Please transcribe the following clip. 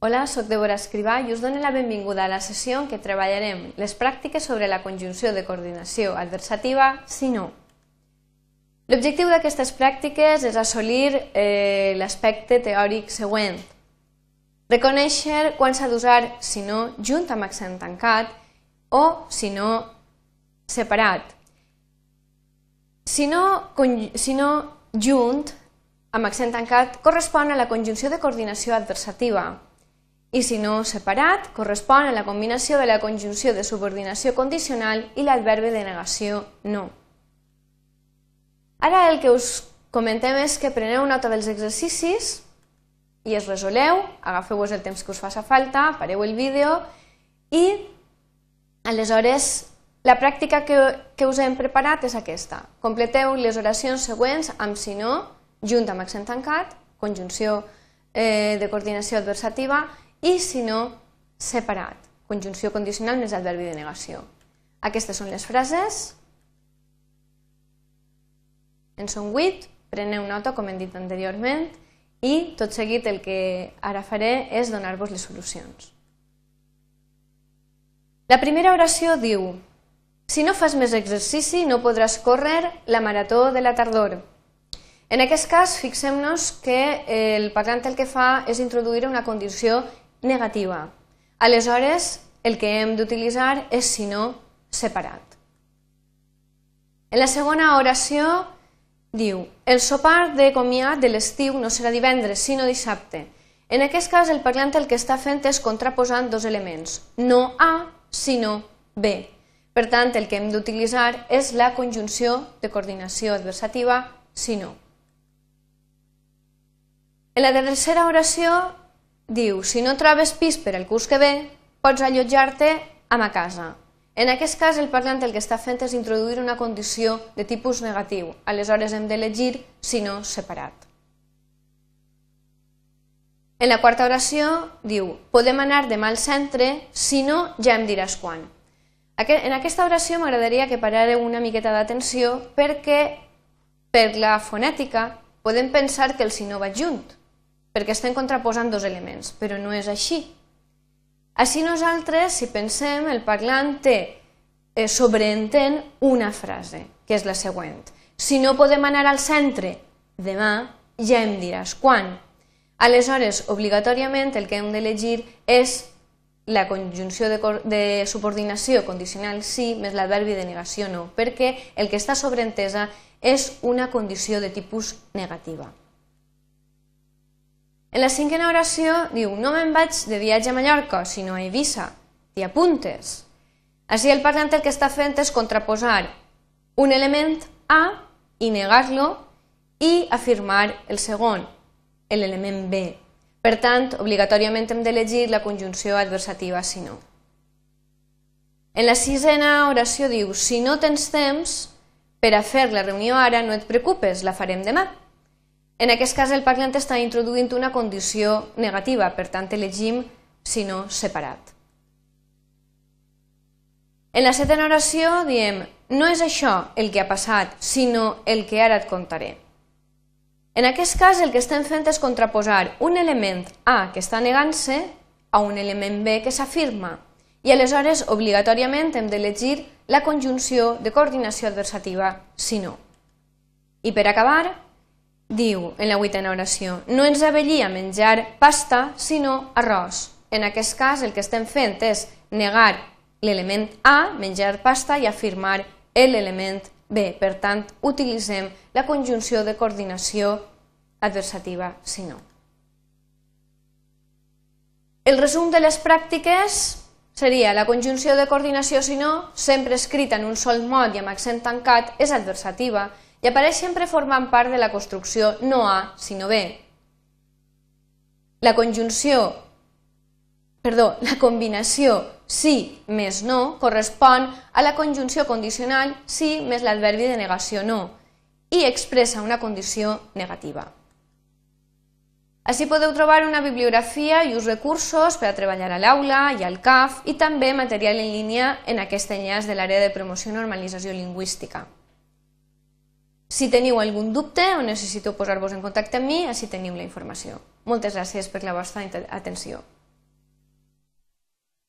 Hola, sóc Débora Escrivà i us dono la benvinguda a la sessió en què treballarem les pràctiques sobre la conjunció de coordinació adversativa si no. L'objectiu d'aquestes pràctiques és assolir eh, l'aspecte teòric següent. Reconèixer quan s'ha d'usar si no junt amb accent tancat o si no separat. Si no, si no junt amb accent tancat correspon a la conjunció de coordinació adversativa, i si no separat, correspon a la combinació de la conjunció de subordinació condicional i l'adverbi de negació no. Ara el que us comentem és que preneu nota dels exercicis i es resoleu, agafeu-vos el temps que us faci falta, pareu el vídeo i aleshores la pràctica que, que us hem preparat és aquesta. Completeu les oracions següents amb si no, junt amb accent tancat, conjunció eh, de coordinació adversativa i si no, separat, conjunció condicional més adverbi de negació. Aquestes són les frases. En són 8, preneu nota, com hem dit anteriorment, i tot seguit el que ara faré és donar-vos les solucions. La primera oració diu Si no fas més exercici no podràs córrer la marató de la tardor. En aquest cas, fixem-nos que el parlant el que fa és introduir una condició negativa. Aleshores, el que hem d'utilitzar és si no separat. En la segona oració diu el sopar de comiat de l'estiu no serà divendres, sinó dissabte. En aquest cas, el parlant el que està fent és contraposant dos elements, no A, sinó B. Per tant, el que hem d'utilitzar és la conjunció de coordinació adversativa, si no. En la tercera oració diu, si no trobes pis per al curs que ve, pots allotjar-te a ma casa. En aquest cas, el parlant el que està fent és introduir una condició de tipus negatiu. Aleshores hem d'elegir si no separat. En la quarta oració diu, podem anar demà al centre, si no ja em diràs quan. En aquesta oració m'agradaria que parareu una miqueta d'atenció perquè per la fonètica podem pensar que el si no va junt perquè estem contraposant dos elements, però no és així. Així nosaltres, si pensem, el parlant té eh, sobreentén una frase, que és la següent. Si no podem anar al centre demà, ja em diràs quan. Aleshores, obligatòriament, el que hem d'elegir és la conjunció de, de subordinació condicional sí més l'adverbi de negació no, perquè el que està sobreentesa és una condició de tipus negativa. En la cinquena oració diu no me'n vaig de viatge a Mallorca, sinó a Eivissa. T'hi apuntes. Així el parlant el que està fent és contraposar un element A i negar-lo i afirmar el segon, l'element B. Per tant, obligatòriament hem d'elegir la conjunció adversativa si no. En la sisena oració diu si no tens temps per a fer la reunió ara, no et preocupes, la farem demà. En aquest cas, el parlant està introduint una condició negativa, per tant, elegim si no separat. En la setena oració diem no és això el que ha passat, sinó el que ara et contaré. En aquest cas, el que estem fent és contraposar un element A que està negant-se a un element B que s'afirma i aleshores obligatòriament hem d'elegir la conjunció de coordinació adversativa si no. I per acabar, Diu, en la vuitena oració, no ens avellia menjar pasta, sinó arròs. En aquest cas, el que estem fent és negar l'element A, menjar pasta, i afirmar l'element B. Per tant, utilitzem la conjunció de coordinació adversativa, si no. El resum de les pràctiques seria la conjunció de coordinació, si no, sempre escrita en un sol mot i amb accent tancat, és adversativa, i apareix sempre formant part de la construcció no A, sinó B. La conjunció, perdó, la combinació sí més no correspon a la conjunció condicional sí més l'adverbi de negació no i expressa una condició negativa. Així podeu trobar una bibliografia i uns recursos per a treballar a l'aula i al CAF i també material en línia en aquest enllaç de l'àrea de promoció i normalització lingüística. Si teniu algun dubte o necessiteu posar-vos en contacte amb mi, així teniu la informació. Moltes gràcies per la vostra atenció.